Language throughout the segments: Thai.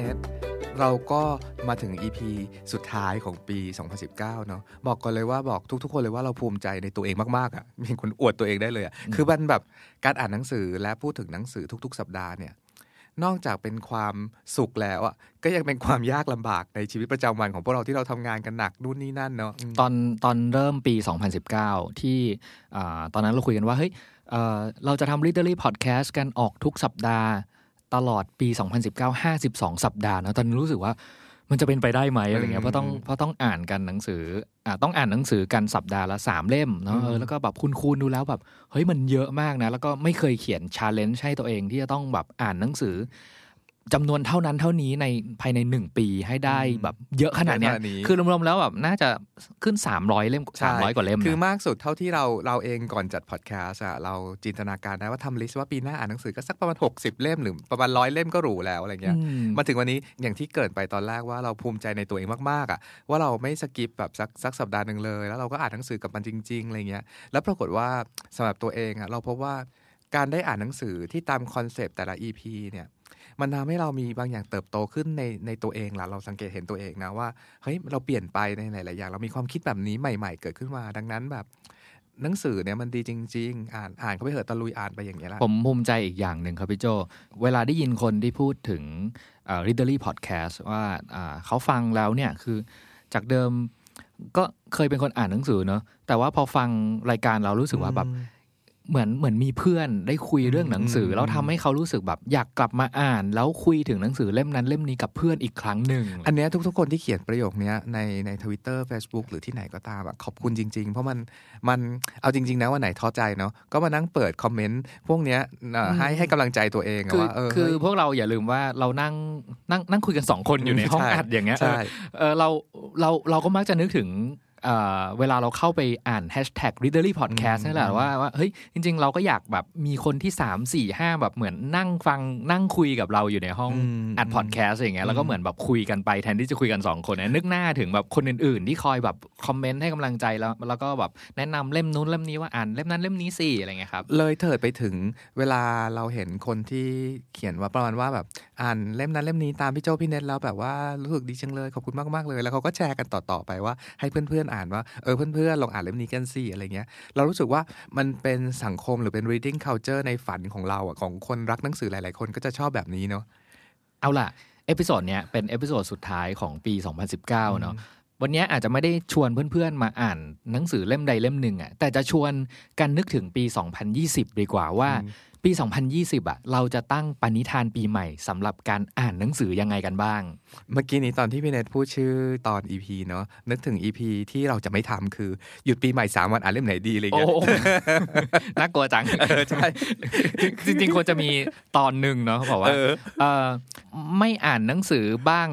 ท เราก็มาถึง EP สุดท้ายของปี 2019 เนาะบอกก่อนเลยว่าบอกทุกๆ คนเลยว่าเราภูมิใจในตัวเองมากๆอะ่ะมีคนอวดตัวเองได้เลยอะ่ะคือมันแบบการอ่านหนังสือและพูดถึงหนังสือทุก ๆ สัปดาห์เนี่ยนอกจากเป็นความสุขแล้วอะก็ยังเป็นความยากลำบากในชีวิตประจำวันของพวกเราที่เราทำงานกันหนักนู่นนี่นั่นเนาะอืมตอนตอนเริ่มปี 2019 ที่อ่าตอนนั้นเราคุยกันว่าเฮ้ยเอ่อเราจะทำ Readery Podcast กันออกทุกสัปดาห์ ตลอดปี 2019 52 สัปดาห์นะตอนนี้รู้สึกว่ามันจะเป็นไปได้ไหมอะไรเงี้ยเพราะต้องเพราะต้องอ่านกันหนังสืออ่าต้องอ่านหนังสือกันสัปดาห์ละสามเล่มเนาะเออแล้วก็แบบคุณคูณดูแล้วแบบเฮ้ยมันเยอะมากนะ แล้วก็ไม่เคยเขียนชาเลนจ์ให้ตัวเองที่จะต้องแบบอ่านหนังสือ จำนวนเท่านั้นเท่านี้ในภายในหนึ่งปีให้ได้แบบเยอะขนาดเนี้ยขนาดนี้คือรวมๆแล้วแบบน่าจะขึ้น 300 เล่มใช่300 กว่าเล่มนะคือมากสุดเท่าที่เราเราเองก่อนจัดพอดแคสต์อะเราจินตนาการได้ว่าทำ list ว่าปีหน้าอ่านหนังสือก็สักประมาณ 60 เล่มหรือประมาณร้อยเล่มก็หรูแล้วอะไรเงี้ยอืมมาถึงวันนี้อย่างที่เกริ่นไปตอนแรกว่าเราภูมิใจในตัวเองมากๆอะว่าเราไม่ skip แบบสักสักสัปดาห์หนึ่งเลย แล้วเราก็อ่านหนังสือกับมันจริงๆอะไรเงี้ยแล้วปรากฏว่าสำหรับตัวเองอะเราพบว่า การได้อ่านหนังสือที่ตามคอนเซปต์แต่ละ EP เนี่ยมันทำให้เรามีบางอย่างเติบโตขึ้นในในตัวเองล่ะเราสังเกตเห็นตัวเองนะว่าเฮ้ยเราเปลี่ยนไปในหลายๆอย่าง เรามีความคิดแบบนี้ใหม่ ๆ เกิดขึ้นมา ดังนั้นแบบหนังสือเนี่ยมันดีจริง ๆ อ่านอ่านเขาไปเถอะตะลุยอ่านไปอย่างเงี้ยละผมภูมิใจอีกอย่างหนึ่งครับพี่โจ เวลาได้ยินคนที่พูดถึงเอ่อ Readery Podcast ว่าอ่าเขาฟังแล้วเนี่ยคือจากเดิมก็เคยเป็นคนอ่านหนังสือเนอะแต่ว่าพอฟังรายการเรารู้สึกว่าแบบ เหมือนเหมือนมีเพื่อนได้คุยเรื่องหนังสืออืมแล้วทำให้เขารู้สึกแบบอยากกลับมาอ่าน แล้วคุยถึงหนังสือเล่มนั้นเล่มนี้กับเพื่อนอีกครั้งหนึ่งอันเนี้ยทุกๆคนที่เขียนประโยคเนี้ยในในทวิตเตอร์เฟซบุ๊กหรือที่ไหนก็ตามอะขอบคุณจริง ๆ เพราะมันมันเอาจริง ๆ นะวันไหนท้อใจเนาะก็มานั่งเปิดคอมเมนต์พวกเนี้ยเอ่อให้ให้กำลังใจตัวเองอะคือว่าเออคือเฮ้ยพวกเราอย่าลืมว่าเรานั่งนั่งนั่งคุยกันสองคนอยู่ในห้องใช่อัดอย่างเงี้ยใช่เออเราเราเราก็มักจะนึกถึง เอ่อเวลาเราเข้าไปอ่าน hashtag readery podcast อืมนี่แหละว่าว่าเฮ้ยจริง ๆ เราก็อยากแบบมีคนที่ 3 4 5 แบบเหมือนนั่งฟังนั่งคุยกับเราอยู่ในห้องอืมอัด podcast อย่างเงี้ยแล้วก็เหมือนแบบคุยกันไปแทนที่จะคุยกัน 2 คนเนี่ยนึกหน้าถึงแบบคนอื่น ๆ ที่คอยแบบคอมเมนต์ให้กำลังใจแล้วแล้วก็แบบแนะนำเล่มนู้นเล่มนี้ว่าอ่านเล่มนั้นเล่มนี้สิอะไรเงี้ยครับเลยเถิดไปถึงเวลาเราเห็นคนที่เขียนว่าประมาณว่าแบบอ่านเล่มนั้นเล่มนี้ตามพี่โจพี่เน็ตแล้วแบบว่ารู้สึกดีจังเลยขอบคุณมากๆเลย แล้วเขาก็แชร์กันต่อๆไปว่าให้เพื่อนๆอ่านว่าเออเพื่อนๆลองอ่านเล่มนี้กันสิอะไรเงี้ยเรารู้สึกว่ามันเป็นสังคมหรือเป็น reading culture ในฝันของเราอะของคนรักหนังสือหลายๆ คนก็จะชอบแบบนี้เนาะเอาล่ะเอพิโซดเนี้ยเป็น episode สุดท้ายของปี 2019 เนาะวันเนี้ยอาจจะไม่ได้ชวนเพื่อนๆ มาอ่านหนังสือเล่มใดเล่มหนึ่งอะแต่จะชวนกันนึกถึงปี 2020 ดีกว่าว่าอืม ปี 2020อะเราจะตั้งปณิธานปีใหม่สำหรับการอ่านหนังสือยังไงกันบ้าง เมื่อกี้นี้ตอนที่พี่เน็ตพูดชื่อตอน EP เนาะนึกถึง EP ที่เราจะไม่ทำคือ หยุดปีใหม่สามวันอ่านเล่มไหนดีอะไรโอ้เงี้ยโหน่ากลัวจังใช่จริงๆควรจะมีตอนหนึ่งเนาะเขาบอกว่าเออเออไม่อ่านหนังสือบ้าง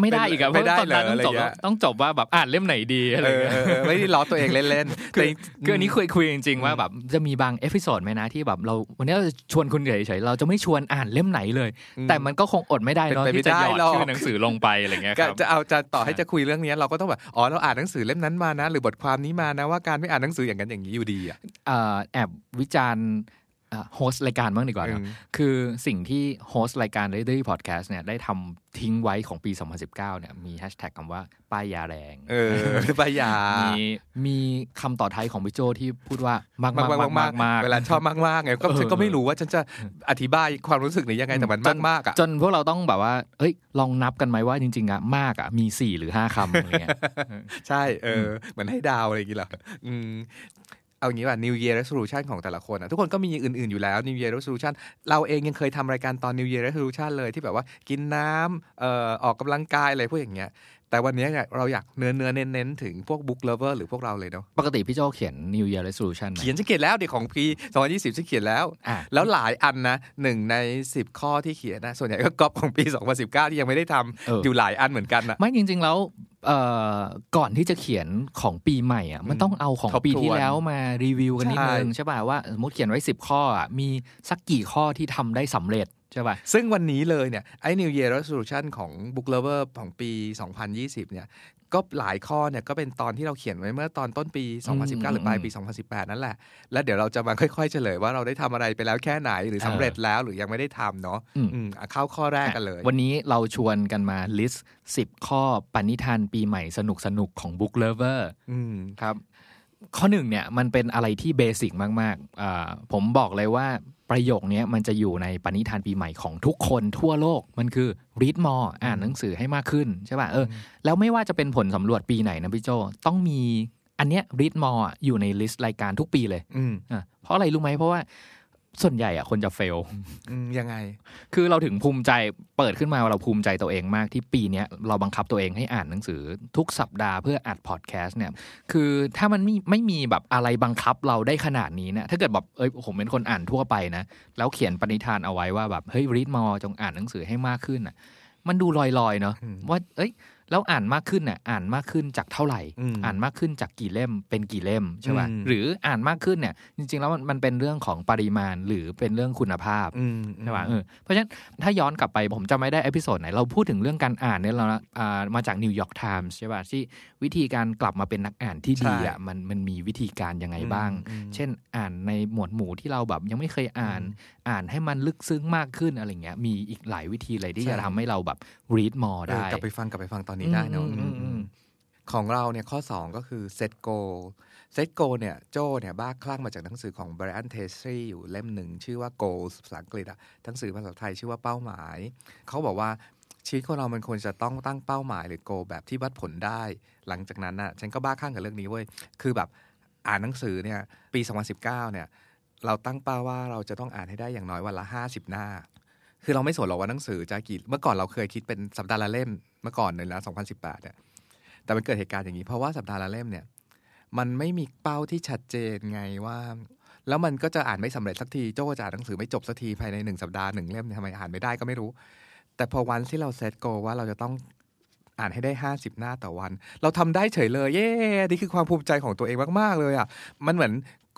ไม่ได้อีกอะไม่ได้เพราะตอนนั้นต้องจบเหรออะไรเงี้ยต้องจบว่าแบบอ่านเล่มไหนดีอะไรเออเงี้ยเออเออไม่ได้ล้อตัวเองเล่นๆคือแต่คืออันนี้คุยคุยจริง ๆ ว่าแบบจะมีบาง episode ไหมนะที่แบบเราวันนี้เราจะชวนคุณเฉยๆเราจะไม่ชวนอ่านเล่มไหนเลย แต่มันก็คงอดไม่ได้เนาะเป็นไปที่จะหยอดไม่ได้หรอกชื่อหนังสือลงไปอะไรเงี้ยคก็รับจะเอาจะต่อให้จะคุยเรื่องนี้เราก็ต้องแบบอ๋อเราอ่านหนังสือเล่มนั้นมานะ หรือบทความนี้มานะว่าการไม่อ่านหนังสืออย่างนั้นอย่างนี้อยู่ดีอะเอ่อแอบวิจารณ์ host รายการบ้างดีกว่าเนอะอืมคือสิ่งที่ host รายการ Readery Podcast เนี่ยได้ทำทิ้งไว้ของปี 2019เนี่ยมีแฮชแท็กคำว่า ป้ายยาแรง เออป้ายยา มีมีคำต่อท้ายของพี่โจที่พูดว่ามากมากมากมากมากมากเวลาชอบมากมากไงก็เออฉันก็ไม่รู้ว่าฉันจะอธิบายความรู้สึกนี้ยังไงแต่มันมากมากอะจนพวกเราต้องแบบว่า เอ้ยลองนับกันไหมว่าจริงๆอะมากอะมีสี่หรือห้าคำอะไรเงี้ยใช่เออเหมือนให้ดาวอะไรอย่างงี้เหรออืม เอาอย่างนี้ว่า New Year Resolution ของแต่ละคนอะทุกคนก็มีอย่างอื่น ๆ อยู่แล้ว New Year Resolution เราเองยังเคยทำรายการตอน New Year Resolution เลยที่แบบว่ากินน้ำเอ่อออกกำลังกายอะไรพวกอย่างเงี้ยแต่วันนี้เนี่ยเราอยากเนื้อเนื้อเน้นเน้นๆถึงพวกบุ๊กเลเวอร์หรือพวกเราเลยเนาะปกติพี่โจเขียน New Year Resolution ไหมเขียนจะเขียนแล้วเดี๋ยวของปี2020จะเขียนแล้วอะแล้วหลายอันนะหนึ่งใน 10 ข้อที่เขียนนะส่วนใหญ่ก็ก๊อปของปี 2019 ที่ยังไม่ได้ทำเออออยู่หลายอันเหมือนกันนะไม่จริง ๆ แล้วเอ่อ ก่อนที่จะเขียนของปีใหม่อะมันต้องเอาของทบปีทวนที่แล้วมารีวิวกันนิดนึงใช่ใช่ป่ะว่าสมมติเขียนไว้ 10 ข้ออะมีสักกี่ข้อที่ทำได้สำเร็จใช่ป่ะซึ่งวันนี้เลยเนี่ยไอ้ New Year Resolution ของ Book Lover ของปี 2020 เนี่ยก็หลายข้อเนี่ยก็เป็นตอนที่เราเขียนไว้เมื่อตอนต้นปี 2019 หรือปลายปี 2018 นั่นแหละ แล้วเดี๋ยวเราจะมาค่อยๆ เฉลยว่าเราได้ทำอะไรไปแล้วแค่ไหนหรือสำเร็จแล้วหรือยังไม่ได้ทำเนาะอืมอืมอะเข้าข้อแรกกันเลย วันนี้เราชวนกันมาลิสต์10 ข้อปณิธานปีใหม่สนุกสนุกๆของ Book Lover อืมครับข้อหนึ่งเนี่ยมันเป็นอะไรที่เบสิกมากๆอ่าผมบอกเลยว่าประโยคเนี้ยมันจะอยู่ในปณิธานปีใหม่ของทุกคนทั่วโลกมันคือ read more อ่านหนังสือให้มากขึ้นใช่ป่ะเออแล้วไม่ว่าจะเป็นผลสำรวจปีไหนนะพี่โจ ต้องมีอันเนี้ย read more อะอยู่ใน list รายการทุกปีเลยอืมอะเพราะอะไรรู้ไหมเพราะว่า ส่วนใหญ่อะคนจะ fail อืมยังไง คือเราถึงภูมิใจเปิดขึ้นมาเราภูมิใจตัวเองมากที่ปีเนี้ยเราบังคับตัวเองให้อ่านหนังสือทุกสัปดาห์เพื่ออัดพอดแคสต์เนี่ย คือถ้ามันไม่ไม่มีแบบอะไรบังคับเราได้ขนาดนี้เนี่ยถ้าเกิดแบบเอ้ยผมเป็นคนอ่านทั่วไปนะ แล้วเขียนปณิธานเอาไว้ว่าแบบเฮ้ย read more จงอ่านหนังสือให้มากขึ้นอะมันดูลอยๆเนาะอืมว่า เอ้ยแล้วอ่านมากขึ้นน่ะอ่านมากขึ้นจากเท่าไหร่อืมอ่านมากขึ้นจากกี่เล่มเป็นกี่เล่มใช่ป่ะอืมหรืออ่านมากขึ้นเนี่ยจริง ๆ แล้วมันมันเป็นเรื่องของปริมาณหรือเป็นเรื่องคุณภาพอืมใช่ป่ะเออเพราะฉะนั้นถ้าย้อนกลับไปผมจำไม่ได้ episode ไหนเราพูดถึงเรื่องการอ่านเนี่ยเราอ่านมาจากนิวยอร์กไทมส์ใช่ป่ะที่วิธีการกลับมาเป็นนักอ่านที่ดีอะมันมันมีวิธีการยังไงบ้างอืมเช่นอ่านในหมวดหมู่ที่เราแบบยังไม่เคยอ่านอ่านให้มันลึกซึ้งมากขึ้นอะไรเงี้ยมีอีกหลายวิธีเลยที่ใช่จะทำให้เราแบบ read more เออได้กลับไปฟังกลับไปฟังตอนนี้ได้เนอะอืมอืมอืมอืมของเราเนี่ยข้อ 2 ก็คือ set goal set goal เนี่ยโจเนี่ยบ้าคลั่งมาจากหนังสือของ Brian Tracy อยู่เล่มหนึ่ง ชื่อว่า goals ภาษาอังกฤษอะหนังสือภาษาไทยชื่อว่าเป้าหมาย เขาบอกว่าชีวิตของเรามันควรจะต้องตั้งเป้าหมายหรือ goal แบบที่วัดผลได้ หลังจากนั้นน่ะฉันก็บ้าคลั่งกับเรื่องนี้เว้ยคือแบบอ่านหนังสือเนี่ยปี 2019เนี่ยเราตั้งเป้าว่าเราจะต้องอ่านให้ได้อย่างน้อยวันละ 50 หน้า คือเราไม่สนหรอกว่าหนังสือจะกี่เมื่อก่อนเราเคยคิดเป็นสัปดาห์ละเล่มเมื่อก่อนในละ2018เนี่ยแต่มันเกิดเหตุการณ์อย่างนี้ เพราะว่าสัปดาห์ละเล่มเนี่ย มันไม่มีเป้าที่ชัดเจนไงว่า แล้วมันก็จะอ่านไม่สำเร็จสักทีโจ้จะอ่านหนังสือไม่จบสักทีภายในหนึ่งสัปดาห์หนึ่งเล่มทำไมอ่านไม่ได้ก็ไม่รู้ แต่พอวันที่เราเซตโกว่าเราจะต้องอ่านให้ได้ห้าสิบหน้าต่อวัน เราทำได้เฉยเลย เย้ นี่คือความภูมิใจของตัวเองมาก ๆ เลยอะ มันเหมือน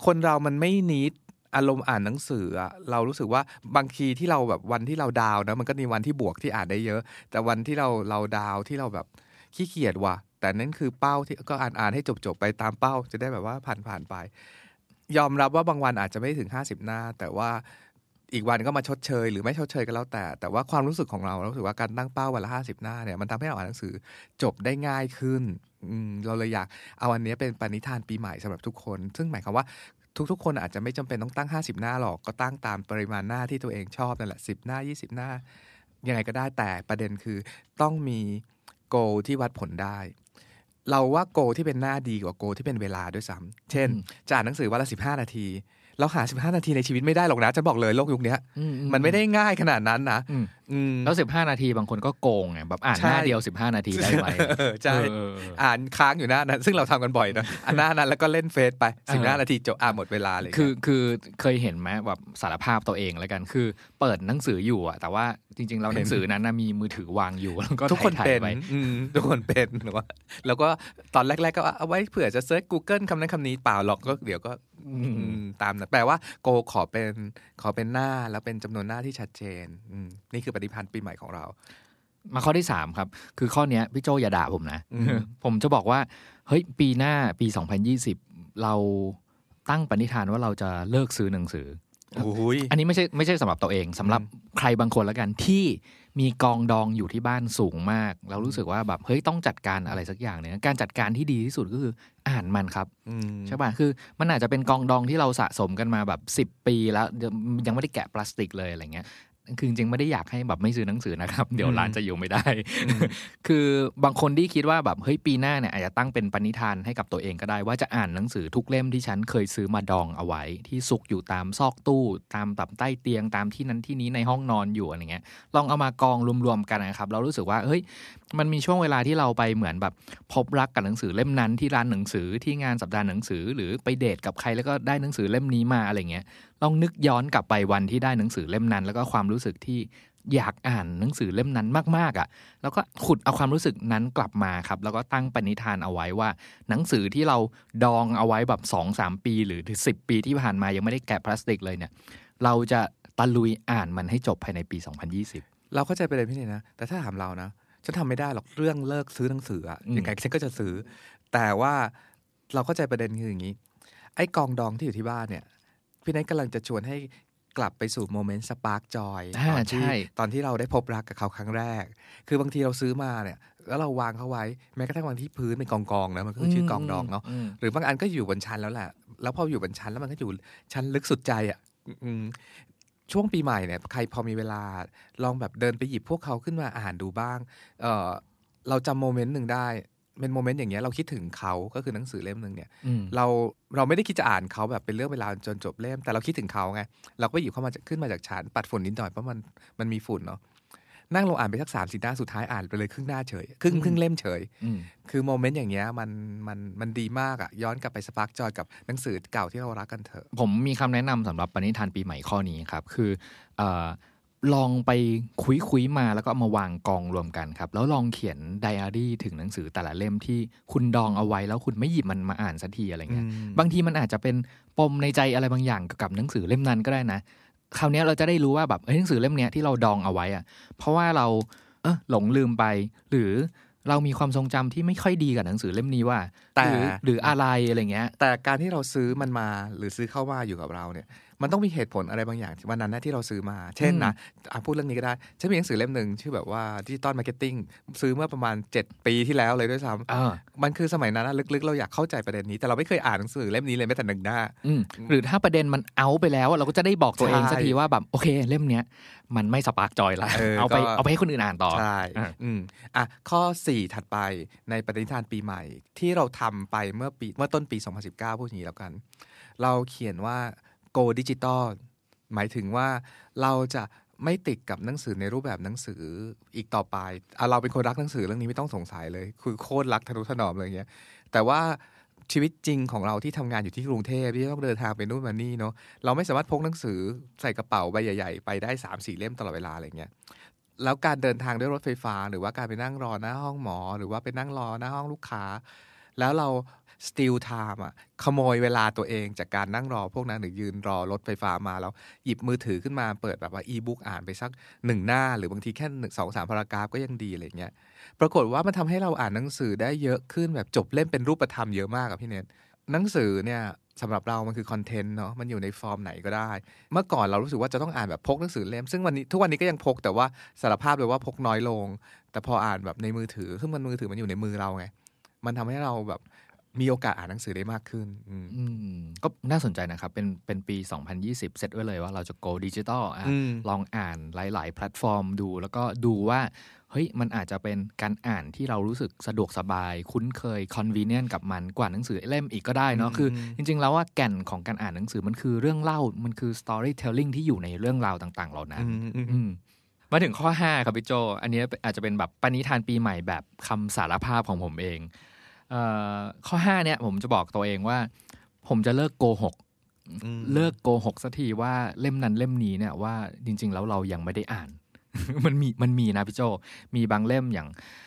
คนเรามันไม่นิด อารมณ์อ่านหนังสือเรารู้สึกว่าบางทีที่เราแบบวันที่เราดาวนะมันก็มีวันที่บวกที่อ่านได้เยอะ แต่วันที่เราเราดาวที่เราแบบขี้เกียจว่ะ แต่นั่นคือเป้าที่ก็อ่านอ่านให้จบจบๆไปตามเป้า จะได้แบบว่าผ่านผ่านไป ยอมรับว่าบางวันอาจจะไม่ถึง 50 หน้า แต่ว่าอีกวันก็มาชดเชย หรือไม่ชดเชยก็แล้วแต่ แต่ว่าความรู้สึกของเราเรารู้สึกว่าการตั้งเป้าวันละ50หน้าเนี่ยมันทำให้เราอ่านหนังสือจบได้ง่ายขึ้นเราเลยอยากเอาอันนี้เป็นปณิธานปีใหม่สำหรับทุกคน ซึ่งหมายความว่า ทุกๆ คนอาจจะไม่จำเป็นต้องตั้ง 50 หน้าหรอกก็ตั้งตามปริมาณหน้าที่ตัวเองชอบนั่นแหละ10 หน้า 20 หน้า ยังไงก็ได้แต่ประเด็นคือต้องมีโกที่วัดผลได้ เราว่าโกที่เป็นหน้าดีกว่าโกที่เป็นเวลาด้วยซ้ำเช่นอืมจะอ่านหนังสือวันละสิบห้านาที เราหาสิบห้านาทีในชีวิตไม่ได้หรอกนะจะบอกเลยโลกยุคเนี้ยอืมันไม่ได้ง่ายขนาดนั้นนะอืมอืมแล้วสิบห้านาทีบางคนก็โกงไงแบบอ่านใช่หน้าเดียวสิบห้านาทีได้ไหมเออใช่เออเออเอออ่านค้างอยู่หน้านั้นซึ่งเราทำกันบ่อยนะอ่านหน้านั้นแล้วก็เล่นเฟซไปสิบห้าเออนาทีจบอ่านหมดเวลาเลยคือคือเคยเห็นไหมแบบสารภาพตัวเองแล้วกันคือ เปิดหนังสืออยู่อะแต่ว่าจริง ๆ เราหนังสือนั้นน่ะมีมือถือวางอยู่แล้วก็ทุกคนถ่ายเป็นๆไปอืมทุกคนเป็นหรือว่าแล้วก็ตอนแรก ๆ ก็เอาไว้เผื่อจะเซิร์ช Google คำนั้นคำนี้เปล่าหรอกก็เดี๋ยวก็อืมอืมตามนะแปลว่าโกขอเป็นขอเป็นหน้าแล้วเป็นจำนวนหน้าที่ชัดเจนอืมนี่คือปฏิพันธ์ปีใหม่ของเรา มาข้อที่สามครับ คือข้อเนี้ยพี่โจอย่าด่าผมนะอืมผมจะบอกว่าเฮ้ยปีหน้าปี2020เราตั้งปณิธานว่าเราจะเลิกซื้อหนังสือโอ้ยอันนี้ไม่ใช่ไม่ใช่สำหรับตัวเองสำหรับใครบางคนแล้วกันที่มีกองดองอยู่ที่บ้านสูงมากแล้วรู้สึกว่าแบบเฮ้ยต้องจัดการอะไรสักอย่างเนี่ยการจัดการที่ดีที่สุดก็คืออ่านมันครับอืมใช่ป่ะคือมันอาจจะเป็นกองดองที่เราสะสมกันมาแบบ 10 ปีแล้วเดี๋ยวยังไม่ได้แกะพลาสติกเลยอะไรเงี้ย คือจริงๆไม่ได้อยากให้แบบไม่ซื้อหนังสือนะครับ เดี๋ยวอืมร้านจะอยู่ไม่ได้ คือบางคนที่คิดว่าแบบเฮ้ยปีหน้าเนี่ยอาจจะตั้งเป็นปณิธานให้กับตัวเองก็ได้ ว่าจะอ่านหนังสือทุกเล่มที่ฉันเคยซื้อมาดองเอาไว้ ที่ซุกอยู่ตามซอกตู้ ตามแบบใต้เตียงตามที่นั้นที่นี้ในห้องนอนอยู่อะไรเงี้ยลองเอามากองรวมๆกันนะครับ เรารู้สึกว่าเฮ้ยมันมีช่วงเวลาที่เราไปเหมือนแบบพบรักกับหนังสือเล่มนั้นที่ร้านหนังสือที่งานสัปดาห์หนังสือ หรือไปเดทกับใครแล้วก็ได้หนังสือเล่มนี้มาอะไรเงี้ยลองนึกย้อนกลับไปวันที่ได้หนังสือเล่มนั้น แล้วก็ความรู้สึกที่อยากอ่านหนังสือเล่มนั้นมากๆอะ่ะ แล้วก็ขุดเอาความรู้สึกนั้นกลับมาครับ แล้วก็ตั้งปณิธานเอาไว้ว่า หนังสือที่เราดองเอาไว้แบบ2อสปี หรือสิบปีที่ผ่านมายังไม่ได้แกะพลาสติกเลยเนี่ย เราจะตะลุยอ่านมันให้จบภายในปี 2020 เราเข้าใจประเด็นพี่เนี่ยนะ แต่ถ้าถามเรานะฉันทำไม่ได้หรอกเรื่องเลิกซื้อหนังสืออะอืมยังไงฉันก็จะซื้อ แต่ว่าเราเข้าใจประเด็นคืออย่างนี้ ไอ้กองดองที่อยู่ที่บ้านเนี่ย พี่นัทกำลังจะชวนให้กลับไปสู่ moment spark joy อ่าตอนที่ใช่ตอนที่เราได้พบรักกับเขาครั้งแรก คือบางทีเราซื้อมาเนี่ยแล้วเราวางเขาไว้แม้กระทั่งวางที่พื้นเป็นกองกองๆนะมันก็คือชื่อกองดองเนาะมหรือบางอันก็อยู่บนชั้นแล้วแหละแล้วพออยู่บนชั้นแล้วมันก็อยู่ชั้นลึกสุดใจอะอืมช่วงปีใหม่เนี่ยใครพอมีเวลาลองแบบเดินไปหยิบพวกเขาขึ้นมาอ่านดูบ้างเออเราจำ moment หนึ่งได้ เป็น moment อย่างเงี้ยเราคิดถึงเขาก็คือหนังสือเล่มหนึ่งเนี่ยอืมเราเราไม่ได้คิดจะอ่านเขาแบบเป็นเรื่องเป็นราวจนจบเล่ม แต่เราคิดถึงเขาไงเราก็ไปหยิบเขามาจากขึ้นมาจากชั้นปัดฝุ่นนิดหน่อยเพราะมันมันมีฝุ่นเนาะนั่งลงอ่านไปสักสามสี่หน้าสุดท้ายอ่านไปเลยครึ่งหน้าเฉย ครึ่งอืมครึ่งเล่มเฉยอืมคือ moment อย่างเงี้ยมันมันมันดีมากอะย้อนกลับไปสปาร์กจอยกับหนังสือเก่าที่เรารักกันเถอะ ผมมีคำแนะนำสำหรับปณิธานปีใหม่ข้อนี้ครับ คือเออ ลองไปคุยคุยๆมาแล้วก็เอามาวางกองรวมกันครับ แล้วลองเขียนไดอารี่ถึงหนังสือแต่ละเล่มที่คุณดองเอาไว้แล้วคุณไม่หยิบมันมาอ่านสักทีอะไรเงี้ยอืมบางทีมันอาจจะเป็นปมในใจอะไรบางอย่างเกี่ยวกับหนังสือเล่มนั้นก็ได้นะคราวเนี้ยเราจะได้รู้ว่าแบบเอ้ยหนังสือเล่มเนี้ยที่เราดองเอาไว้อะเพราะว่าเราเออหลงลืมไปหรือ เรามีความทรงจำที่ไม่ค่อยดีกับหนังสือเล่มนี้ว่า แต่หรือหรืออะไรอะไรเงี้ย แต่การที่เราซื้อมันมาหรือซื้อเขามาอยู่กับเราเนี่ย มันต้องมีเหตุผลอะไรบางอย่างที่วันนั้นนะที่เราซื้อมา เช่นนะอะพูดเรื่องนี้ก็ได้ฉันมีหนังสือเล่มหนึ่งชื่อแบบว่า digital marketing ซื้อเมื่อประมาณ 7 ปีที่แล้วเลยด้วยซ้ำเออมันคือสมัยนั้นนะลึกๆ เราอยากเข้าใจประเด็นนี้ แต่เราไม่เคยอ่านหนังสือเล่มนี้เลยแม้แต่หนึ่งหน้าอืมหรือถ้าประเด็นมันเอาไปแล้วอะเราก็จะได้บอกตัวเองใช่สักทีว่าแบบโอเคเล่มเนี้ย มันไม่ spark joy ละเออเอาไปก็เอาไปให้คนอื่นอ่านต่อใช่อะอืมอะข้อ 4 ถัดไปในปณิธานปีใหม่ ที่เราทำไปเมื่อปีเมื่อต้นปี 2019 พูดอย่างนี้แล้วกัน เราเขียนว่า go digital หมายถึงว่าเราจะไม่ติดกับหนังสือในรูปแบบหนังสืออีกต่อไปอะเราเป็นคนรักหนังสือเรื่องนี้ไม่ต้องสงสัยเลย คือโคตรรักทะนุถนอมเลยอย่างเงี้ย แต่ว่า ชีวิตจริงของเราที่ทำงานอยู่ที่กรุงเทพที่ต้องเดินทางไปนู่นมานี่เนาะเราไม่สามารถพกหนังสือใส่กระเป๋าใบใหญ่ ๆ ไปได้สามสี่เล่มตลอดเวลาอะไรเงี้ยแล้วการเดินทางด้วยรถไฟฟ้า หรือว่าการไปนั่งรอหน้าห้องหมอ หรือว่าไปนั่งรอหน้าห้องลูกค้า แล้วเรา steal time อะขโมยเวลาตัวเองจากการนั่งรอพวกนั้นหรือยืนรอรถไฟฟ้ามาแล้ว หยิบมือถือขึ้นมาเปิดแบบว่าอีบุ๊กอ่านไปสักหนึ่งหน้า หรือบางทีแค่หนึ่งสองสามพารากราฟก็ยังดีอะไรเงี้ยปรากฏว่ามันทำให้เราอ่านหนังสือได้เยอะขึ้นแบบจบเล่มเป็นรูปธรรมเยอะมากอะพี่เนทหนังสือเนี่ยสำหรับเรามันคือคอนเทนต์เนาะมันอยู่ในฟอร์มไหนก็ได้ เมื่อก่อนเรารู้สึกว่าจะต้องอ่านแบบพกหนังสือเล่มซึ่งวันนี้ทุกวันนี้ก็ยังพกแต่ว่าสารภาพเลยว่าพกน้อยลง แต่พออ่านแบบในมือถือซึ่งมันมือถือมันอยู่ในมือเราไง มันทำให้เราแบบมีโอกาสอ่านหนังสือได้มากขึ้นอืมอืมก็น่าสนใจนะครับ เป็นเป็นปี 2020เสร็จไว้เลยว่าเราจะ go digital อะอืมลองอ่านหลาย ๆ แพลตฟอร์มดู แล้วก็ดูว่า เฮ้ย มันอาจจะเป็นการอ่านที่เรารู้สึกสะดวกสบาย คุ้นเคย convenient กับมันกว่าหนังสือเล่มอีกก็ได้เนาะอืมคืออืมจริง ๆ แล้วว่าแก่นของการอ่านหนังสือมันคือเรื่องเล่ามันคือ storytelling ที่อยู่ในเรื่องราวต่าง ๆ เหล่านั้นอื มอืมอืมมาถึงข้อ 5 ครับพี่โจ อันนี้อาจจะเป็นแบบปณิธานปีใหม่แบบคำสารภาพของผมเองเอ่อข้อ 5 เนี่ยผมจะบอกตัวเองว่า ผมจะเลิกโกหกอืมเลิกโกหกสักทีว่าเล่มนั้นเล่มนี้เนี่ยว่าจริง ๆ แล้วเรายังไม่ได้อ่าน มันมีมันมีนะพี่โจ มีบางเล่มอย่างเอ่อ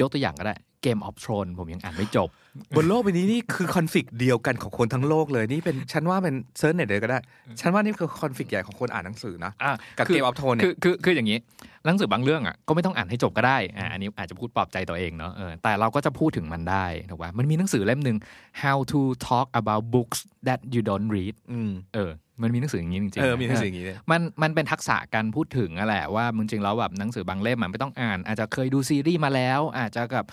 ยกตัวอย่างก็ได้ Game of Thrones ผมยังอ่านไม่จบ บนโลกใบนี้นี่คือคอนฟ lict เดียวกันของคนทั้งโลกเลยนี่เป็นฉันว่าเป็นเซิร์ชเน็ตเลยก็ได้ฉันว่านี่คือคอนฟ lict ใหญ่ของคนอ่านหนังสือนะอะกับคือเกมออฟโทนเนี่คือยคือคืออย่างนี้หนังสือบางเรื่องอะก็ไม่ต้องอ่านให้จบก็ได้อ่าอันนี้อาจจะพูดปลอบใจตัวเองเนาะเออแต่เราก็จะพูดถึงมันได้ถูกป่ะมันมีหนังสือเล่มหนึ่ง how to talk about books that you don't read อืมเออ มันมีหนังสืออย่างนี้จริงๆเออมีหนังสือเอย่างนี้เลยมันมันเป็นทักษะการพูดถึงอะแหละว่าจริงๆแล้วแบบหนังสือบางเล่มมันไม่ต้องอ่าน อาจจะเคยดูซีรีส์มาแล้ว อาจจะกับ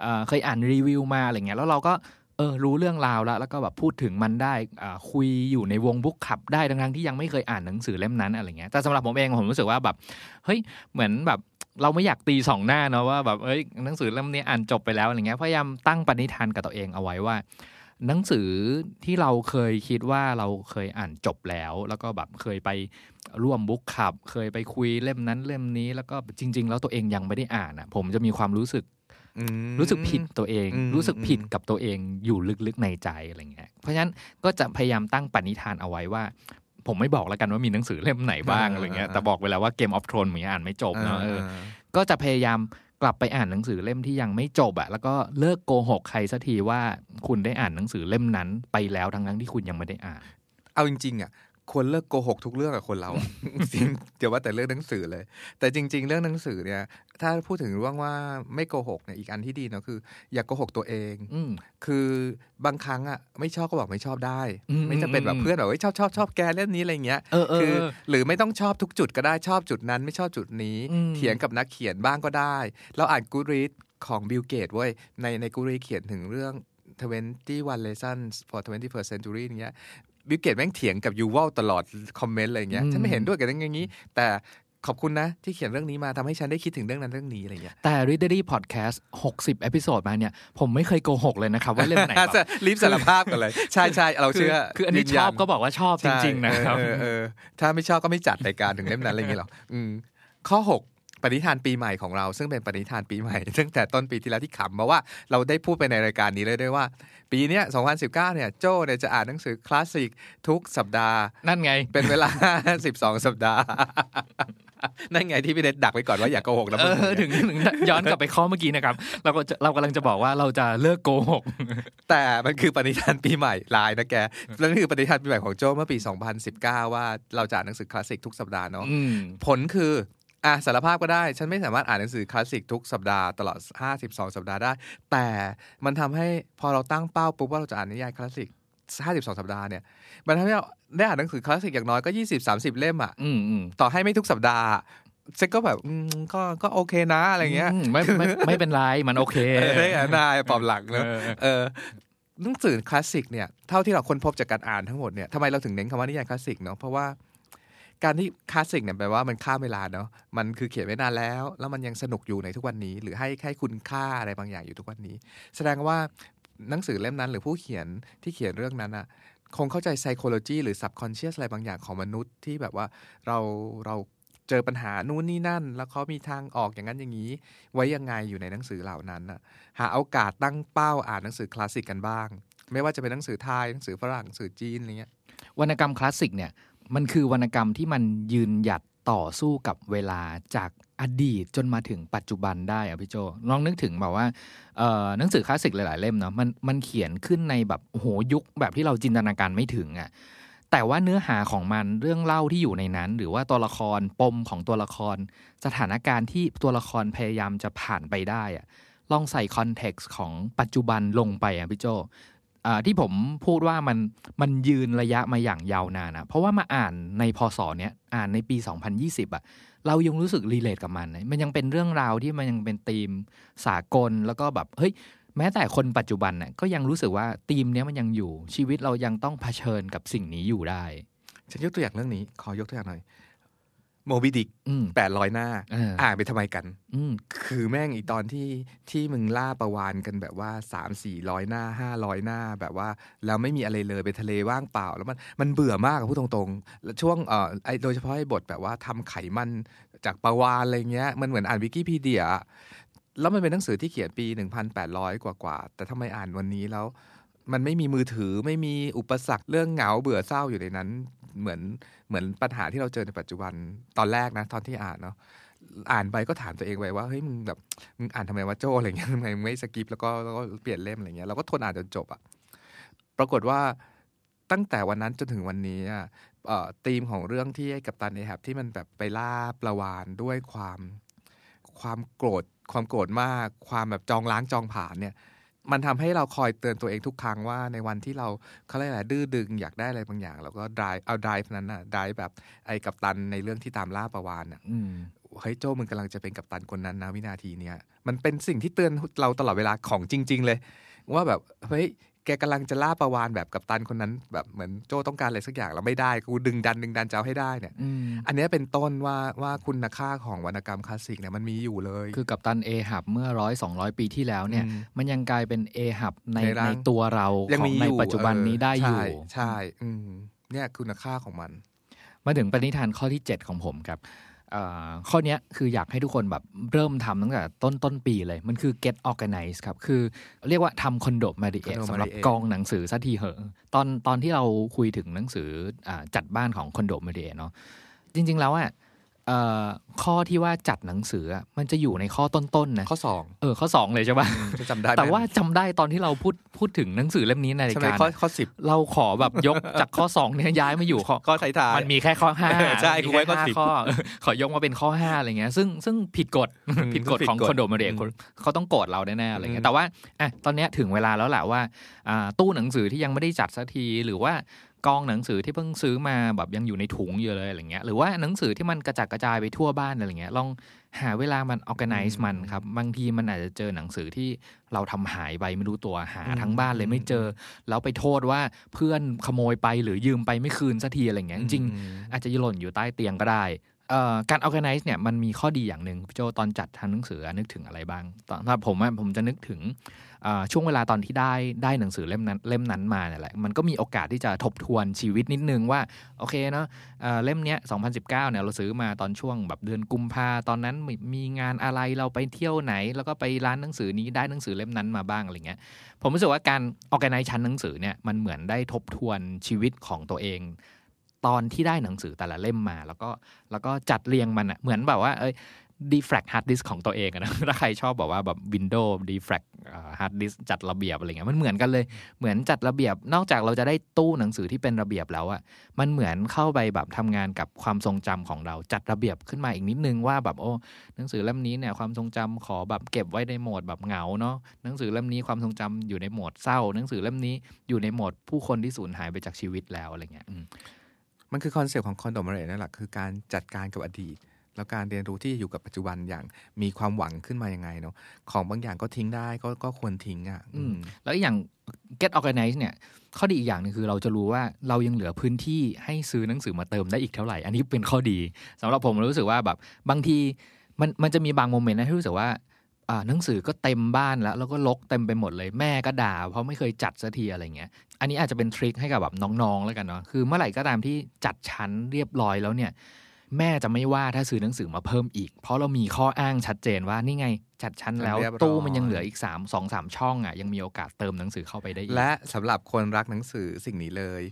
เอ่อเคยอ่านรีวิวมาอะไรเงี้ยแล้วเราก็เออรู้เรื่องราวแล้ว แล้วก็แบบพูดถึงมันได้อ่าคุยอยู่ในวงบุ๊กขับได้ทั้งๆที่ยังไม่เคยอ่านหนังสือเล่มนั้นอะไรเงี้ยแต่สำหรับผมเองผมรู้สึกว่าแบบเฮ้ยเหมือนแบบเราไม่อยากตีสองหน้าเนาะว่าแบบเอ้ยหนังสือเล่มนี้อ่านจบไปแล้วอะไรเงี้ยพยายามตั้งปณิธานกับตัวเองเอาไว้ว่า หนังสือที่เราเคยคิดว่าเราเคยอ่านจบแล้ว แล้วก็แบบเคยไปร่วมบุ๊กขับ เคยไปคุยเล่มนั้นเล่มนี้ แล้วก็จริง ๆ แล้วตัวเองยังไม่ได้อ่านอะ ผมจะมีความรู้สึกอืมรู้สึกผิดตัวเองอืมรู้สึกผิดอืมกับตัวเองอยู่ลึกๆในใจอะไรเงี้ยเพราะฉะนั้นก็จะพยายามตั้งปณิธานเอาไว้ว่า ผมไม่บอกแล้วกันว่ามีหนังสือเล่มไหนบ้างอะไรเงี้ยแต่บอกไปแล้วว่าเกมออฟทรอนเหมือนอ่านไม่จบเนาะเออก็จะพยายาม กลับไปอ่านหนังสือเล่มที่ยังไม่จบอะแล้วก็เลิกโกหกใครสักทีว่าคุณได้อ่านหนังสือเล่มนั้นไปแล้วทั้งนั้นที่คุณยังไม่ได้อ่าน เอาจริงๆอะ ควรเลิกโกหกทุกเรื่องกับคนเราอะจริงเดี๋ยวว่าแต่เรื่องหนังสือเลย แต่จริง ๆ เรื่องหนังสือเนี่ย ถ้าพูดถึงเรื่องว่าไม่โกหกเนี่ยอีกอันที่ดีเนาะคือ อย่าโกหกตัวเองอืมคือบางครั้งอะไม่ชอบก็บอกไม่ชอบได้อืมไม่จำเป็นแบบอืมเพื่อนแบบเฮ้ยชอบชอบชอบแกเล่มนี้อะไรเงี้ยเออเออคือเออหรือไม่ต้องชอบทุกจุดก็ได้ชอบจุดนั้น ไม่ชอบจุดนี้อืมเถียงกับนักเขียนบ้างก็ได้ เราอ่านกูรีดของบิลเกตเว้ยในในกูรีดเขียนถึงเรื่อง 21 lessons for 21st century อย่างเงี้ย Bill Gates แม่งเถียงกับยูวอลตลอดคอมเมนต์อะไรอย่างเงี้ยอืมฉันไม่เห็นด้วยกับเรื่องอย่างนี้ แต่ขอบคุณนะ ที่เขียนเรื่องนี้มาทำให้ฉันได้คิดถึงเรื่องนั้นเรื่องนี้อะไรอย่างเงี้ยแต่ Readery Podcast 60 episode มาเนี่ย ผมไม่เคยโกหกเลยนะครับ ว่าเล่มไหนแบบรีบสารภาพกันเลย ใช่ใช่เราคือเชื่อ คืออันนี้ยืชยัอบก็บอกว่าชอบจริง ๆ นะครับใช่เออเออเออถ้าไม่ชอบก็ไม่จัดรายการถึงเล่มนั้นอะไรอย่างเงี้ยหรอกอืมข้อ 6 ปณิธานปีใหม่ของเรา ซึ่งเป็นปณิธานปีใหม่ตั้งแต่ต้นปีที่แล้วที่ขำมาว่าเราได้พูดไปในรายการนี้เลยด้วยว่า ปีเนี้ย2019 เนี่ยโจ้เนี่ยจะอ่านหนังสือคลาสสิกทุกสัปดาห์ นั่นไง เป็นเวลา 12 สัปดาห์ นั่นไงที่พี่เดชดักไว้ก่อนว่าอย่าโกหกนะเอมึงอถึงถึงย้อนกลับไปข้อเมื่อกี้นะครับ เราก็จะเรากำลังจะบอกว่าเราจะเลิกโกหกแต่มันคือปณิธานปีใหม่ลายนะแกนั่นคือปณิธานปีใหม่ของโจ้เมื่อปี 2019 ว่าเราจะอ่านหนังสือคลาสสิกทุกสัปดาห์เนาะอืมผลคือ อะสารภาพก็ได้ ฉันไม่สามารถอ่านหนังสือคลาสสิกทุกสัปดาห์ตลอด 52 สัปดาห์ได้ แต่มันทำให้พอเราตั้งเป้าปุ๊บว่าเราจะอ่านนิยายคลาสสิก 52 สัปดาห์เนี่ย มันทำให้เราได้อ่านหนังสือคลาสสิกอย่างน้อยก็ 20-30 เล่มอะอืมอืมต่อให้ไม่ทุกสัปดาห์เซ็กก็แบบอืมก็ก็โอเคนะอะไรเงี้ยมไม่ไม่ไม่เป็นไรมันโอเคเออได้อ่านนายปลอบหลังเนอะเออเออหนังสือคลาสสิกเนี่ยเท่าที่เราค้นพบจากการอ่านทั้งหมดเนี่ยทำไมเราถึงเน้นคำว่านิยายคลาสสิกเนาะเพราะว่า การที่คลาสสิกเนี่ยแปลว่ามันข้ามเวลาเนาะมันคือเขียนไว้นานแล้ว แล้วมันยังสนุกอยู่ในทุกวันนี้ หรือให้ให้คุณค่าอะไรบางอย่างอยู่ทุกวันนี้ แสดงว่าหนังสือเล่มนั้นหรือผู้เขียนที่เขียนเรื่องนั้นอะคงเข้าใจ psychology หรือ subconscious อะไรบางอย่างของมนุษย์ที่แบบว่าเราเราเจอปัญหานู่นนี่นั่น แล้วเขามีทางออกอย่างนั้นอย่างนี้ ไว้ยังไงอยู่ในหนังสือเหล่านั้นน่ะหาโอกาสตั้งเป้าอ่านหนังสือคลาสสิกกันบ้าง ไม่ว่าจะเป็นหนังสือไทยหนังสือฝรั่งหนังสือจีนอะไรเงี้ยวรรณกรรมคลาสสิกเนี่ย มันคือวรรณกรรมที่มันยืนหยัดต่อสู้กับเวลาจากอดีตจนมาถึงปัจจุบันได้อะพี่โจลองนึกถึงแบบว่าหนังสือคลาสสิกหลาย ๆ เล่มเนาะมันมันเขียนขึ้นในแบบโอ้โหยุคแบบที่เราจินตนาการไม่ถึงอะ่ะแต่ว่าเนื้อหาของมันเรื่องเล่าที่อยู่ในนั้น หรือว่าตัวละครปมของตัวละคร สถานการณ์ที่ตัวละครพยายามจะผ่านไปได้อะลองใส่ context ของปัจจุบันลงไปอะพี่โจ ที่ผมพูดว่ามันมันยืนระยะมาอย่างยาวนานนะเพราะว่ามาอ่านในพศเนี้ยอ่านในปี 2020อะเรายังรู้สึกรีเลทกับมันนะมันยังเป็นเรื่องราวที่มันยังเป็นธีมสากลแล้วก็แบบเฮ้ยแม้แต่คนปัจจุบันน่ะก็ยังรู้สึกว่าธีมเนี้ยมันยังอยู่ชีวิตเรายังต้องเผชิญกับสิ่งนี้อยู่ได้ ฉันยกตัวอย่างเรื่องนี้ ขอยกตัวอย่างหน่อย โมบิดิกอืมแปดร้อยหน้าเอออ่านไปทำไมกันอืมคือแม่งอีตอนที่ที่มึงล่าประวานกันแบบว่าสามสี่ร้อยหน้าห้าร้อยหน้าแบบว่า แล้วไม่มีอะไรเลยไปทะเลว่างเปล่า แล้วมันมันเบื่อมากอะพูดตรงๆแล้วช่วงเอ่อไอโดยเฉพาะไอ้บทแบบว่าทำไขมันจากประวานอะไรเงี้ย มันเหมือนอ่านวิกิพีเดียอะแล้วมันเป็นหนังสือที่เขียนปี 1,800 กว่ากว่าๆแต่ทำไมอ่านวันนี้แล้ว มันไม่มีมือถือไม่มีอุปสรรคเรื่องเหงาเบื่อเศร้าอยู่ในนั้น เหมือนเหมือนปัญหาที่เราเจอในปัจจุบันตอนแรกนะ ตอนที่อ่านเนาะอ่านไปก็ถามตัวเองไปว่าเฮ้ยมึงแบบมึงอ่านทำไมวะโจอะไรเงี้ยทำไมมึงไม่สกิปแล้วก็แล้วก็เปลี่ยนเล่มอะไรเงี้ยเราก็ทนอ่านจนจบอะปรากฏว่าตั้งแต่วันนั้นจนถึงวันนี้อะเอ่อธีมของเรื่องที่ไอ้กัปตันเอแฮบที่มันแบบไปล่าปลาวานด้วยความความโกรธความโกรธมาก ความแบบจองล้างจองผ่านเนี่ย มันทำให้เราคอยเตือนตัวเองทุกครั้งว่าในวันที่เราเขาเรียกอะไรดื้อดึงอยากได้อะไรบางอย่างเราก็ดライเอาดライนั้นน่ะดライแบบไอ้กัปตันในเรื่องที่ตามล่าประวานอะเฮ้ยโจ้มึงกำลังจะเป็นกัปตันคนนั้นนะวินาทีเนี้ยมันเป็นสิ่งที่เตือนเราตลอดเวลาของจริง ๆ เลย ว่าแบบเฮ้ย แกกำลังจะล่าประวานแบบกับตันคนนั้น แบบเหมือนโจต้องการอะไรสักอย่างแล้วไม่ได้กูดึงดันดึงดันจะเอาให้ได้เนี่ยอืมอันเนี้ยเป็นต้นว่าว่าคุณค่าของวรรณกรรมคลาสสิกเนี่ยมันมีอยู่เลย คือกับตันเอหับเมื่อร้อยสองร้อยปีที่แล้วเนี่ยอืมมันยังกลายเป็นเอหับในในร่างในตัวเรายังของมีในอยู่ปัจจุบันนี้ได้อยู่ใช่ใช่อืมเนี่ยคุณค่าของมัน มาถึงปณิธานข้อที่ 7 ของผมครับเอ่อ ข้อเนี้ยคืออยากให้ทุกคนแบบเริ่มทำตั้งแต่ต้นต้นปีเลย มันคือ get organized ครับ คือเรียกว่าทำคอนโดมาดิเอ Condo สำหรับ Mariette กองหนังสือสักทีเหอะตอนตอนที่เราคุยถึงหนังสืออาจัดบ้านของคอนโดมาดิเอเนาะจริง ๆ แล้วอะเอ่อ ข้อที่ว่าจัดหนังสืออะมันจะอยู่ในข้อต้นๆนะข้อสองเออข้อ 2 เลยใช่ปะจะจำได้ไหมแต่ว่าจำได้ตอนที่เราพูดพูดถึงหนังสือเล่มนี้ในรายใช่ไหมการข้ออะข้อสิบเราขอแบบยกจากข้อ2เนี่ยย้ายมาอยู่ข้อข้อท้ายๆมันมีแค่ข้อห้าเออใช่มีกูไว้แค่ข้อห้าสิบข้อขอยกมาเป็นข้อห้าอะไรเงี้ยซึ่งซึ่งผิดกฎผิดกฎของผิดกฎคอนโดมาเรียอืมเขาต้องโกรธเราแน่ๆอะไรเงี้อืยมแต่ว่าอะตอนเนี้ยถึงเวลาแล้วแหละว่าอ่าตู้หนังสือที่ยังไม่ได้จัดสักทีหรือว่า กองหนังสือที่เพิ่งซื้อมาแบบยังอยู่ในถุงอยู่เลยอะไรเงี้ยหรือว่าหนังสือที่มันกระจัดกระจายไปทั่วบ้านอะไรเงี้ยลองหาเวลามัน organize มันครับ บางทีมันอาจจะเจอหนังสือที่เราทำหายไปไม่รู้ตัวหาทั้งบ้านเลยไม่เจอ แล้วไปโทษว่าเพื่อนขโมยไปหรือยืมไปไม่คืนสักทีอะไรเงี้ยจริงๆอาจจะหล่นอยู่ใต้เตียงก็ได้เอ่อ การ organize เนี่ยมันมีข้อดีอย่างหนึ่งพี่โจตอนจัดทำหนังสือนึกถึงอะไรบ้างตอนถ้าผมผมจะนึกถึงช่วงเวลาตอนที่ได้ได้หนังสือเล่มนั้นเล่มนั้นมาเนี่ยแหละมันก็มีโอกาสที่จะทบทวนชีวิตนิดนึงว่าโอเคเนาะเเล่มเนี้ย 2019 เนี่ยเราซื้อมาตอนช่วงแบบเดือนกุมภาตอนนั้นมีงานอะไรเราไปเที่ยวไหน แล้วก็ไปร้านหนังสือนี้ได้หนังสือเล่มนั้นมาบ้างอะไรเงี้ยผมรู้สึกว่าการ organize ชั้นหนังสือเนี่ยมันเหมือนได้ทบทวนชีวิตของตัวเอง ตอนที่ได้หนังสือแต่ละเล่มมา แล้วก็แล้วก็จัดเรียงมันอะเหมือนแบบว่าเอ้ย defrag hard disk ของตัวเองนะถ้าใครชอบบอกว่าแบบ Windows defrag อ่า hard disk จัดระเบียบอะไรเงี้ยมันเหมือนกันเลยเหมือนจัดระเบียบ นอกจากเราจะได้ตู้หนังสือที่เป็นระเบียบแล้วอะมันเหมือนเข้าไปแบบทำงานกับความทรงจำของเราจัดระเบียบขึ้นมาอีกนิดนึงว่าแบบโอ้หนังสือเล่มนี้เนี่ยความทรงจำขอแบบเก็บไว้ในโหมดแบบเหงาเนาะหนังสือเล่มนี้ความทรงจำอยู่ในโหมดเศร้า หนังสือเล่มนี้อยู่ในโหมดผู้คนที่สูญหายไปจากชีวิตแล้วอะไรเงี้ย มมันคือคอนเซปต์ของคอนโดมาริเอะนั่นแหละคือการจัดการกับอดีต แล้วการเรียนรู้ที่อยู่กับปัจจุบันอย่างมีความหวังขึ้นมายังไงเนาะของบางอย่างก็ทิ้งได้ก็ก็ควรทิ้งอะอืมแล้วอีกอย่าง get organized เนี่ยข้อดีอีกอย่างหนึงคือเราจะรู้ว่าเรายังเหลือพื้นที่ให้ซื้อหนังสือมาเติมได้อีกเท่าไหร่ อันนี้เป็นข้อดีสำหรับผมรู้สึกว่าแบบบางทีมันมันจะมีบางโมเมนต์นะที่รู้สึกว่าอ่า หนังสือก็เต็มบ้านแล้ว แล้วก็ลกเต็มไปหมดเลยแม่ก็ด่า เพราะไม่เคยจัดสักทีอะไรเงี้ย อันนี้อาจจะเป็นทริคให้กับแบบน้องๆแล้วกันเนาะคือเมื่อไหร่ก็ตามที่จัดชั้นเรียบร้อยแล้วเนี่ย แม่จะไม่ว่าถ้าซื้อหนังสือมาเพิ่มอีก เพราะเรามีข้ออ้างชัดเจนว่านี่ไงจัดชั้นแล้วเรียบร้อยตู้มันยังเหลืออีก3ามสองสามช่องอะยังมีโอกาสเติมหนังสือเข้าไปได้อีกและสำหรับคนรักหนังสือสิ่งนี้เลย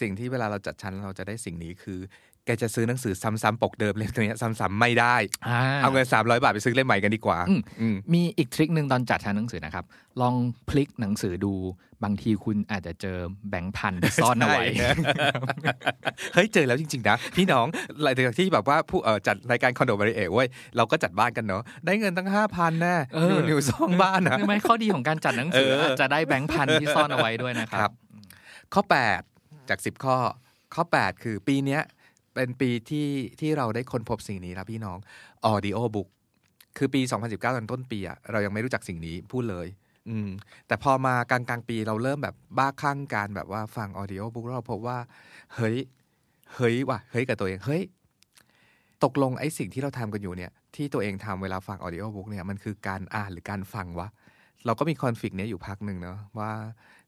สิ่งที่เวลาเราจัดชั้นเราจะได้สิ่งนี้คือแกจะซื้อหนังสือซ้ำๆปกเดิมเล่มนี้ซ้ำๆไม่ได้อ่าเอาเงิน 300 บาทไปซื้อเล่มใหม่กันดีกว่าอืมอืมมีอีกทริคหนึ่งตอนจัดชั้นหนังสือนะครับ ลองพลิกหนังสือดูบางทีคุณอาจจะเจอแบงค์พันที่ซ่อนเอาไว้ใช่เฮ้ย เจอแล้วจริง ๆ นะ พี่น้องหลังจากที่แบบว่าผู้เอ่อจัดรายการคอนโดบริเอเว้ยเราก็จัดบ้านกันเนาะได้เงินตั้งห้าพันแน่เออนิวนิวซ่องบ้านนะใช่ไหมข้อดีของการจัดหนังสือเออออาจจะได้แบงค์พันที่ซ่อนเอาไว้ด้วยนะคครัรับบข้อ 8 จาก 10 ข้อ ข้อ 8 คือปีเนี้ย เป็นปีที่ที่เราได้ค้นพบสิ่งนี้ครับพี่น้อง Audio Book คือปี 2019 ตอนต้นปีอะเรายังไม่รู้จักสิ่งนี้พูดเลย อืม แต่พอมากลางกลางปีเราเริ่มแบบบ้าคลั่งการแบบว่าฟัง Audio Book แล้วเราพบว่า เฮ้ย เฮ้ยว่ะ เฮ้ยกับตัวเอง เฮ้ย ตกลงไอ้สิ่งที่เราทำกันอยู่เนี่ย ที่ตัวเองทำเวลาฟัง Audio Book เนี่ย มันคือการอ่านหรือการฟังวะ เราก็มีคอนฟ lict เนี้ยอยู่พักหนึ่งเนาะว่า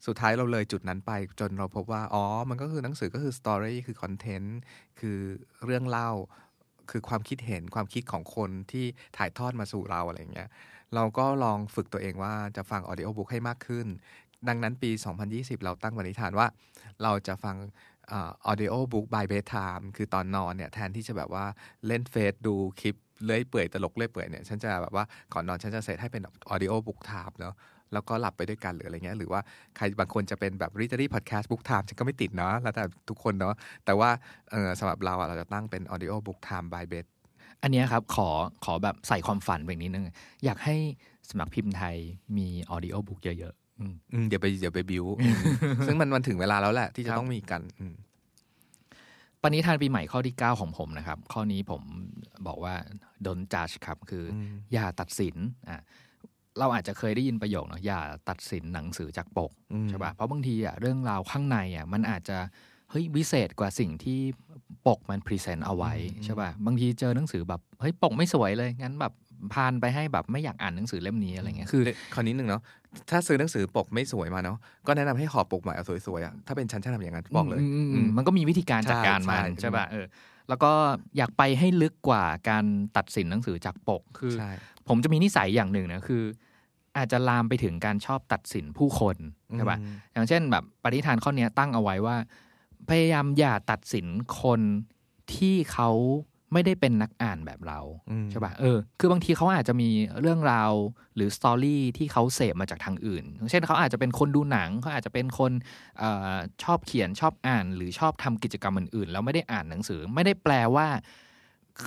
สุดท้ายเราเลยจุดนั้นไปจนเราพบว่า อ๋อ มันก็คือหนังสือก็คือสตอรี่คือคอนเทนต์คือเรื่องเล่า คือความคิดเห็นความคิดของคนที่ถ่ายทอดมาสู่เราอะไรเงี้ยเราก็ลองฝึกตัวเองว่าจะฟัง audiobook ให้มากขึ้น ดังนั้นปี 2020 เราตั้งปณิธานว่า เราจะฟังออดิโอบุ๊กบายเบ t ไทม์คือตอนนอนเนี่ยแทนที่จะแบบว่าเล่นเฟซดูคลิป เรื่อยเปื่อยตลกเรื่อยเปื่อยเนี่ยฉันจะแบบว่าก่อนนอนฉันจะเซตให้เป็น audiobook time เนาะแล้วก็หลับไปด้วยกันหรืออะไรเงี้ยหรือว่าใครบางคนจะเป็นแบบ Readery Podcast book time ฉันก็ไม่ติดเนาะแล้วแต่ทุกคนเนาะแต่ว่าเออสำหรับเราอะเราจะตั้งเป็น audio book time by bed อันเนี้ยครับ ขอขอแบบใส่ความฝันไปนิดนึง อยากให้สำนักพิมพ์ไทยมีออดิโอบุ๊กเยอะๆอืมอืมเดี๋ยวไปเดี๋ยวไปบิวซึ่งมันมันถึงเวลาแล้วแหละที่จะครับต้องมีกันอืม ปณิธานปีใหม่ข้อที่ 9 ของผมนะครับ ข้อนี้ผมบอกว่า don't judge ครับ คืออมอย่าตัดสินอะเราอาจจะเคยได้ยินประโยคเนาะอย่าตัดสินหนังสือจากปกอืมใช่ป่ะเพราะบางทีอะเรื่องราวข้างในอะมันอาจจะเฮ้ยวิเศษกว่าสิ่งที่ปกมันพรีเซนต์เอาไว้ใช่ป่ะบางทีเจอหนังสือแบบเฮ้ยปกไม่สวยเลยงั้นแบบ พานไปให้แบบไม่อยากอ่านหนังสือเล่มนี้อะไรเงี้ยคือคราวนี้หนึ่งเนาะถ้าซื้อหนังสือปกไม่สวยมาเนาะก็แนะนำให้ขอปกใหม่เอาสวยๆอะถ้าเป็นฉันฉันทำอย่างนั้นบอกเลยมมอืมมันก็มีวิธีการจัดการมันใช่ใช่ใช่ป่ะเออแล้วก็อยากไปให้ลึกกว่าการตัดสินหนังสือจากปกคือใช่ผมจะมีนิสัยอย่างหนึ่งนะคือ อาจจะลามไปถึงการชอบตัดสินผู้คนใช่ป่ะอืมอย่างเช่นแบบปณิธานข้อเนี้ยตั้งเอาไว้ว่า พยายามอย่าตัดสินคนที่เขา ไม่ได้เป็นนักอ่านแบบเราอืมใช่ป่ะเออ คือบางทีเขาอาจจะมีเรื่องราวหรือสตอรี่ที่เขาเสพมาจากทางอื่นอย่างเช่นเขาอาจจะเป็นคนดูหนังเขาอาจจะเป็นคนเออชอบเขียนชอบอ่าน หรือชอบทำกิจกรรมอื่นๆแล้วไม่ได้อ่านหนังสือ ไม่ได้แปลว่า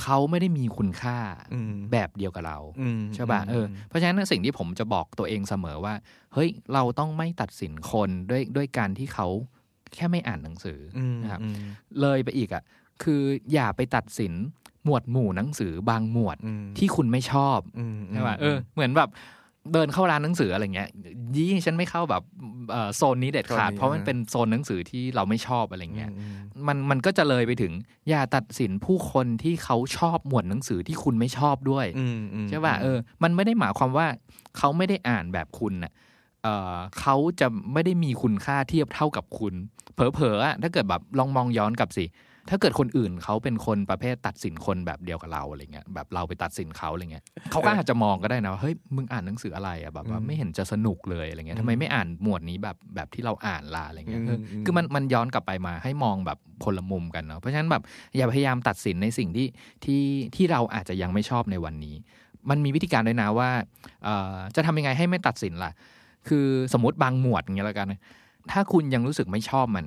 เขาไม่ได้มีคุณค่าอืมแบบเดียวกับเราอืมใช่ป่ะเออเพราะฉะนั้นสิ่งที่ผมจะบอกตัวเองเสมอว่า เฮ้ยเราต้องไม่ตัดสินคนด้วยด้วยการที่เขาแค่ไม่อ่านหนังสือออืมนะครับอืมเลยไปอีกอะ คืออย่าไปตัดสินหมวดหมู่หนังสือบางหมวดอืมที่คุณไม่ชอบอืมใช่ป่ะเออเหมือนแบบเดินเข้าร้านหนังสืออะไรเงี้ยยี่ฉันไม่เข้าแบบเอ่อโซนนี้เด็ดขาดโซนนี้เพราะมันอ่าเป็นโซนหนังสือที่เราไม่ชอบอะไรเงี้ยอืมมันมันก็จะเลยไปถึง อย่าตัดสินผู้คนที่เขาชอบหมวดหนังสือที่คุณไม่ชอบด้วยอืมอืมใช่ป่ะเออ มันไม่ได้หมายความว่าเขาไม่ได้อ่านแบบคุณน่ะเออเขาจะไม่ได้มีคุณค่าเทียบเท่ากับคุณ เผลอๆอะถ้าเกิดแบบลองมองย้อนกลับสิ ถ้าเกิดคนอื่นเขาเป็นคนประเภทตัดสินคนแบบเดียวกับเราอะไรเงี้ยแบบเราไปตัดสินเขาอะไรเงี้ยเขาก็อาจจะมองก็ได้นะว่าเฮ้ยมึงอ่านหนังสืออะไรอะแบบว่าไม่เห็นจะสนุกเลยอะไรเงี้ยทำไมไม่อ่านหมวดนี้แบบแบบที่เราอ่านล่ะอะไรเงี้ยเออคือมันมันย้อนกลับไปมาให้มองแบบคนละมุมกันเนาะเพราะฉะนั้นแบบอย่าพยายามตัดสินในสิ่งที่ที่ที่เราอาจจะยังไม่ชอบในวันนี้ มันมีวิธีการด้วยนะว่าเอ่อจะทำยังไงให้ไม่ตัดสินล่ะ คือสมมติบางหมวดอย่างเงี้ยแล้วกันนะถ้าคุณยังรู้สึกไม่ชอบมัน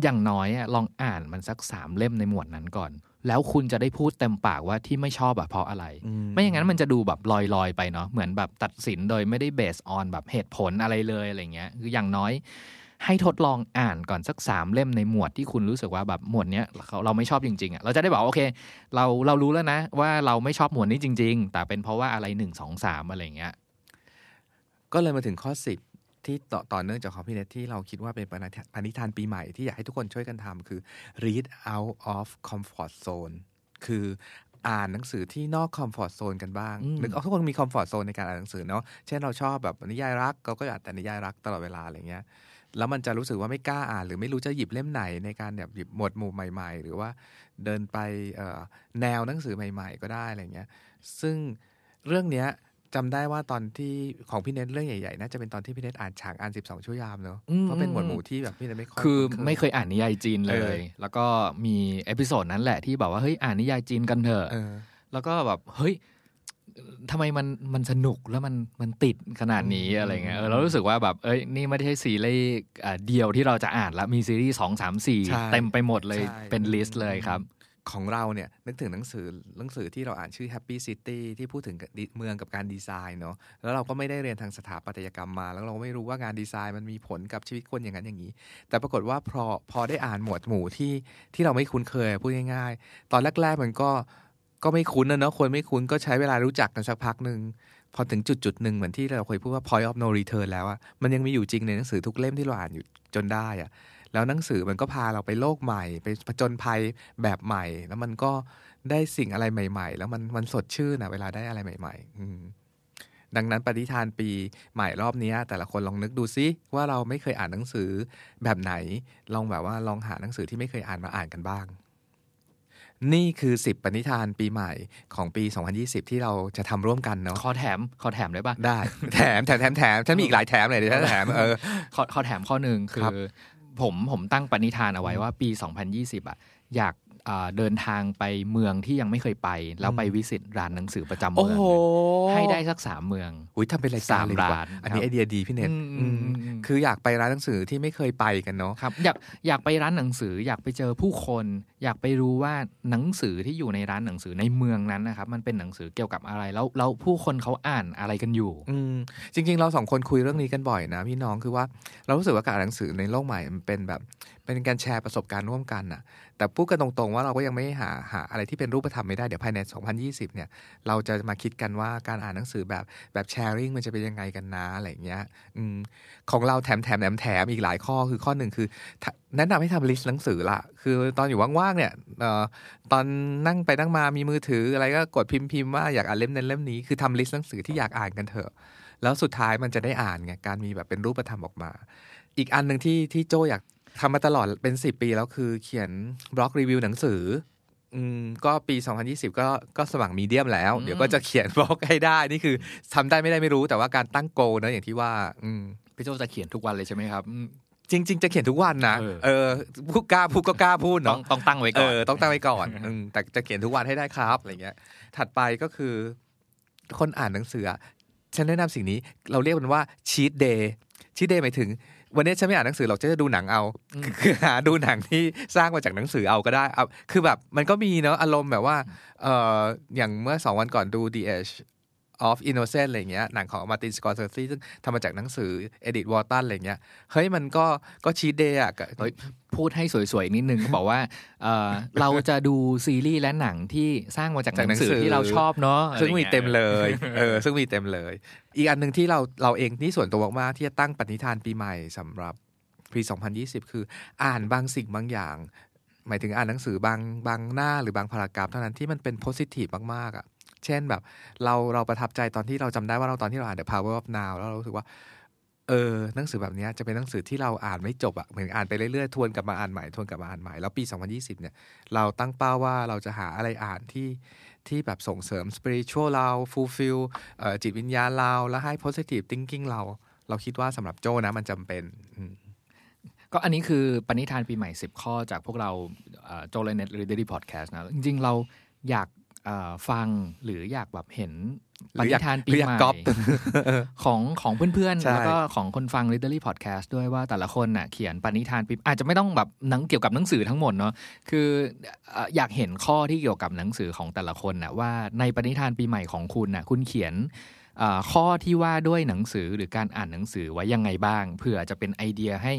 อะอย่างน้อยอะลองอ่านมันสักสามเล่มในหมวดนั้นก่อน แล้วคุณจะได้พูดเต็มปากว่าที่ไม่ชอบอะเพราะอะไร ไม่อย่างนั้นมันจะดูแบบลอยๆไปเนาะเหมือนแบบตัดสินโดยไม่ได้เบสออนแบบเหตุผลอะไรเลยอะไรเงี้ยคืออย่างน้อยให้ทดลองอ่านก่อนสักสามเล่มในหมวดที่คุณรู้สึกว่าแบบหมวดเนี้ยเราเราไม่ชอบจริงๆอะเราจะได้บอกว่าโอเค เราเรารู้แล้วนะ ว่าเราไม่ชอบหมวดนี้จริง ๆ แต่เป็นเพราะว่าอะไรหนึ่งสองสามอะไรเงี้ยก็เลยมาถึงข้อสิบ ที่ต่อต่อเนื่องจากของพี่เนทที่เราคิดว่าเป็นปณิธานปณิธานปีใหม่ที่อยากให้ทุกคนช่วยกันทำคือ read out of comfort zone คืออ่านหนังสือที่นอก comfort zone กันบ้างอืมนึกเอาทุกคนมี comfort zone ในการอ่านหนังสือเนาะเช่นเราชอบแบบนิยายรักเราก็อ่านแต่นิยายรักตลอดเวลาอะไรเงี้ยแล้วมันจะรู้สึกว่าไม่กล้าอ่าน หรือไม่รู้จะหยิบเล่มไหนในการแบบหยิบหมวดหมู่ใหม่ ๆ หรือว่าเดินไปเอ่อแนวหนังสือใหม่ ๆ ก็ได้อะไรเงี้ยซึ่งเรื่องเนี้ย จำได้ว่าตอนที่ของพี่เนทเรื่องใหญ่ๆน่าจะเป็นตอนที่พี่เนทอ่านฉางอัน12ชั่วยามเนอะอืมเพราะเป็นหมวดหมู่ที่แบบพี่เนทไม่ค่อยคือคุ้นไม่เคยอ่านนิยายจีนเลเออยแล้วก็มีเอพิโซดนั้นแหละที่บอกว่าเฮ้ยอ่านนิยายจีนกันเถอะเออแล้วก็แบบเฮ้ยทำไมมันมันสนุกแล้วมันมันติดขนาดนี้อืมอะไรเงี้ยเออเรารู้สึกว่าแบบเอ้ยนี่ไม่ได้ใช่ซีรีส์อ่าเดียวที่เราจะอ่านละมีซีรีส์สองสามสี่ใช่เต็มไปหมดเลยใช่เป็นลิสต์เลยครับ ของเราเนี่ยนึกถึงหนังสือหนังสือที่เราอ่านชื่อ Happy City ที่พูดถึงเมืองกับการดีไซน์เนาะแล้วเราก็ไม่ได้เรียนทางสถาปัตยกรรมมา แล้วเราไม่รู้ว่างานดีไซน์มันมีผลกับชีวิตคนอย่างนั้นอย่างนี้ แต่ปรากฏว่าพอพอได้อ่านหมวดหมู่ที่ที่เราไม่คุ้นเคยพูดง่ายๆ ตอนแรกๆมันก็ก็ไม่คุ้นนะเนาะคนไม่คุ้นก็ใช้เวลารู้จักกันสักพักหนึ่งพอถึงจุดจุดหนึ่งเหมือนที่เราเคยพูดว่า point of no return แล้วอะมันยังมีอยู่จริงในหนังสือทุกเล่มที่เราอ่านอยู่จนได้อะ แล้วหนังสือมันก็พาเราไปโลกใหม่ ไปผจญภัยแบบใหม่ แล้วมันก็ได้สิ่งอะไรใหม่ ๆ แล้วมันมันสดชื่นนะเวลาได้อะไรใหม่ ๆ อืมดังนั้นปฏิทานปีใหม่รอบเนี้ยแต่ละคนลองนึกดูซิว่าเราไม่เคยอ่านหนังสือแบบไหน ลองแบบว่าลองหาหนังสือที่ไม่เคยอ่านมาอ่านกันบ้าง นี่คือ 10ปณิธานปีใหม่ของปี 2020 ที่เราจะทำร่วมกันเนาะขอแถมขอแถมได้ปะได้ แถมแถมแถมแถมฉันมีอีกหลายแถมเลยเดี๋ยวฉันแถมเออขอขอแถมข้อหนึ่งคืครับอ ผมผมตั้งปณิธานเอาไว้ว่าปี 2020อะอยาก เดินทางไปเมืองที่ยังไม่เคยไป แล้วไปวิสิตร้านหนังสือประจำโอ้เมืองโหให้ได้สักสามเมืองอุ้ยทำเป็นรายการเลยดีกว่าสามร้านอันนี้ครับไอเดียดีพี่เน็ตอืมอืมอืมอืมคืออยากไปร้านหนังสือที่ไม่เคยไปกันเนาะครับอยากอยากไปร้านหนังสืออยากไปเจอผู้คน อยากไปรู้ว่าหนังสือที่อยู่ในร้านหนังสือในเมืองนั้นนะครับมันเป็นหนังสือเกี่ยวกับอะไรแล้วแล้วผู้คนเขาอ่านอะไรกันอยู่ อืมจริง ๆ เราสองคนคุยเรื่องนี้กันบ่อยนะพี่น้องคือว่าเรารู้สึกว่าการอ่านหนังสือในโลกใหม่มันเป็นแบบ เป็นการแชร์ประสบการณ์ร่วมกันน่ะ แต่พูดกันตรงๆว่าเราก็ยังไม่หาหาอะไรที่เป็นรูปธรรมไม่ได้ เดี๋ยวภายใน 2020 เนี่ย เราจะมาคิดกันว่าการอ่านหนังสือแบบแบบแชร์ริ่งมันจะเป็นยังไงกันนะอะไรเงี้ยอืมของเราแถมแถมแถมแถมอีกหลายข้อคือข้อหนึ่งคือ แนะนำให้ทำ list หนังสือละคือตอนอยู่ว่างๆเนี่ยเอ่อตอนนั่งไปนั่งมามีมือถืออะไรก็กดพิมพ์พิมพ์ว่าอยากอ่านเล่มนั้นเล่มนี้คือทำ list หนังสือที่อยากอ่านกันเถอะ แล้วสุดท้ายมันจะได้อ่านไงการมีแบบเป็นรูปธรรมออกมา อีกอันหนึ่งที่ที่โจอยาก ทำมาตลอดเป็นสิบปีแล้วคือเขียน blog review หนังสือ อืมก็ปี 2020 ก็ก็สมัคร Medium แล้ว เดี๋ยวก็จะเขียนบล็อกให้ได้ นี่คือทำได้ไม่ได้ไม่รู้แต่ว่าการตั้งโกนะอย่างที่ว่า อืมพี่โจจะเขียนทุกวันเลยใช่ไหมครับอืมจริงๆจะเขียนทุกวันนะ เออเออพูดกล้าพูดก็กล้าพูดต้อเนาะงต้องตั้งไว้ก่เออนอต้องตั้งไว้ก่อนอืมแต่จะเขียนทุกวันให้ได้ครับ อะไรเงี้ย ถัดไปก็คือ คนอ่านหนังสืออะฉันแนะนำสิ่งนี้ เราเรียกมันว่าชีตเดย์ชีตเดย์หมายถึง วันนี้ฉันไม่อ่านหนังสือหรอกฉันจะดูหนังเอาคือหาดูหนังที่สร้างมาจากหนังสือเอาก็ได้เอาคือแบบมันก็มีเนาะอารมณ์แบบว่าเอออย่างเมื่อสองวันก่อนดู The Age of Innocent อะไรเงี้ยหนังของมาตินสกอร์เซซีซึ่งทำมาจากหนังสือเอดิทวอลตันอะไรเงี้ยเฮ้ยมันก็ก็ชีตเดย์อะก็เฮ้ยพูดให้สวยๆนิดนึงบอกว่าเอ่อเราจะดูซีรีส์และหนังที่สร้างมาจากหจากหนันังงสืสืออที่เราชอบเนาะซึ่งมีเต็มอะไรเลงี้ยเออซึ่งมีเต็มเลย อีกอันหนึ่งที่เราเราเองนี่ส่วนตัวมากๆที่จะตั้งปณิธานปีใหม่สำหรับปี2020 คืออ่านบางสิ่งบางอย่าง หมายถึงอ่านหนังสือบางบางหน้าหรือบางพารากราฟเท่านั้นที่มันเป็นโพสิทีฟมากๆอะ เช่นแบบ เราเราประทับใจตอนที่เราจำได้ว่าเราตอนที่เราอ่าน The Power of Now แล้วเรารู้สึกว่าเออหนังสือแบบนี้จะเป็นหนังสือที่เราอ่านไม่จบอะเหมือนอ่านไปเรื่อยๆ ทวนกลับมาอ่านใหม่ทวนกลับมาอ่านใหม่แล้วปี 2020 เนี่ย เราตั้งเป้าว่าเราจะหาอะไรอ่านที่ที่แบบส่งเสริม spiritual เรา fulfill จิตวิญญาณเรา แล้วให้ positive thinking เรา เราคิดว่าสำหรับโจนะมันจำเป็นก็อันนี้คือปณิธานปีใหม่ 10 ข้อจากพวกเราโจเลเน็ตหรือ Daily Podcast นะ จริงๆ เราอยาก ฟังหรืออยากแบบเห็นหปรือณิอยากธานปีหรืออยากใหม่ก๊อปของของเพื่อนใช่ๆแล้วก็ของคนฟัง Literary Podcast ด้วยว่าแต่ละคนน่ะเขียนปณิธานปีอาจจะไม่ต้องแบบหนังเกี่ยวกับหนังสือทั้งหมดเนาะคือเอ่ออยากเห็นข้อที่เกี่ยวกับหนังสือของแต่ละคนน่ะว่าในปณิธานปีใหม่ของคุณน่ะคุณเขียนเอ่อ ข้อที่ว่าด้วยหนังสือหรือการอ่านหนังสือไว้ยังไงบ้างเผื่อจะเป็นไอเดียให้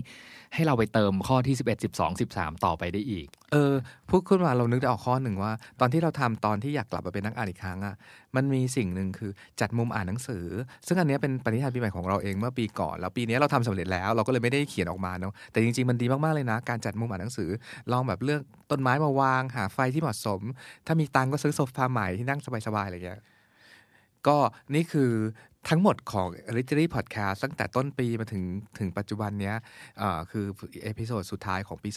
ให้เราไปเติมข้อที่ 11 12 13 ต่อไปได้อีก เออพูดขึ้นมาเรานึกได้ออกข้อหนึ่งว่า ตอนที่เราทำตอนที่อยากกลับมาเป็นนักอ่านอีกครั้งอะมันมีสิ่งหนึ่งคือจัดมุมอ่านหนังสือ ซึ่งอันนี้เป็นปณิธานปีใหม่ของเราเองเมื่อปีก่อน แล้วปีนี้เราทำสำเร็จแล้ว เราก็เลยไม่ได้เขียนออกมาเนาะแต่จริงๆมันดีมากๆเลยนะ การจัดมุมอ่านหนังสือ ลองแบบเลือกต้นไม้มาวาง หาไฟที่เหมาะสม ถ้ามีตังก็ซื้อโซฟาใหม่ที่นั่งสบายๆอะไรเงี้ย ก็นี่คือทั้งหมดของ Literary Podcast ตั้งแต่ต้นปีมาถึงถึงปัจจุบันเนี้ยคือ episode สุดท้ายของปี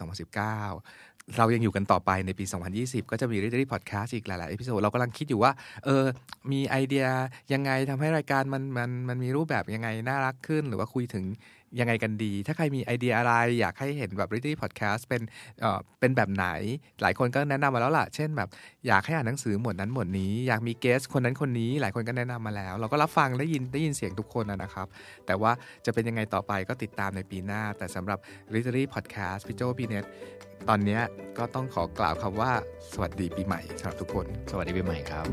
2019 เรายังอยู่กันต่อไปในปี 2020 ก็จะมี Literary Podcast อีกหลาย ๆ เอพิโซดเรากำลังคิดอยู่ว่า เออ มีไอเดียยังไงทำให้รายการมันมันมันมีรูปแบบยังไง น่ารักขึ้น หรือว่าคุยถึงยังไงกันดี ถ้าใครมีไอเดียอะไร อยากให้เห็นแบบ Literary Podcast เป็นเอ่อเป็นแบบไหน หลายคนก็แนะนำมาแล้วล่ะ เช่นแบบ อยากให้อ่านหนังสือหมวดนั้นหมวดนี้ อยากมีเกสคนนั้นคนนี้ หลายคนก็แนะนำมาแล้ว เราก็รับฟังได้ยินได้ยินเสียงทุกคนนะครับ แต่ว่าจะเป็นยังไงต่อไปก็ติดตามในปีหน้า แต่สำหรับ Literary Podcast พี่โจพี่เน็ต ตอนเนี้ยก็ต้องขอกล่าวคำว่า สวัสดีปีใหม่สำหรับทุกคน สวัสดีปีใหม่ครับ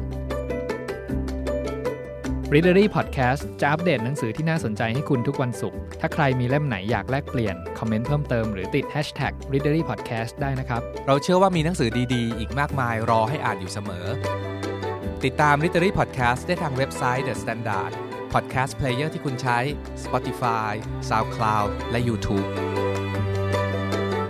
Readery Podcast จะอัปเดตหนังสือที่น่าสนใจให้คุณทุกวันศุกร์ ถ้าใครมีเล่มไหนอยากแลกเปลี่ยน คอมเมนต์เพิ่มเติมหรือติด Hashtag Readery Podcast ได้นะครับ เราเชื่อว่ามีหนังสือดีๆ อีกมากมายรอให้อ่านอยู่เสมอ ติดตาม Literary Podcast ได้ทางเว็บไซต์ The Standard Podcast Player ที่คุณใช้ Spotify SoundCloud และ YouTube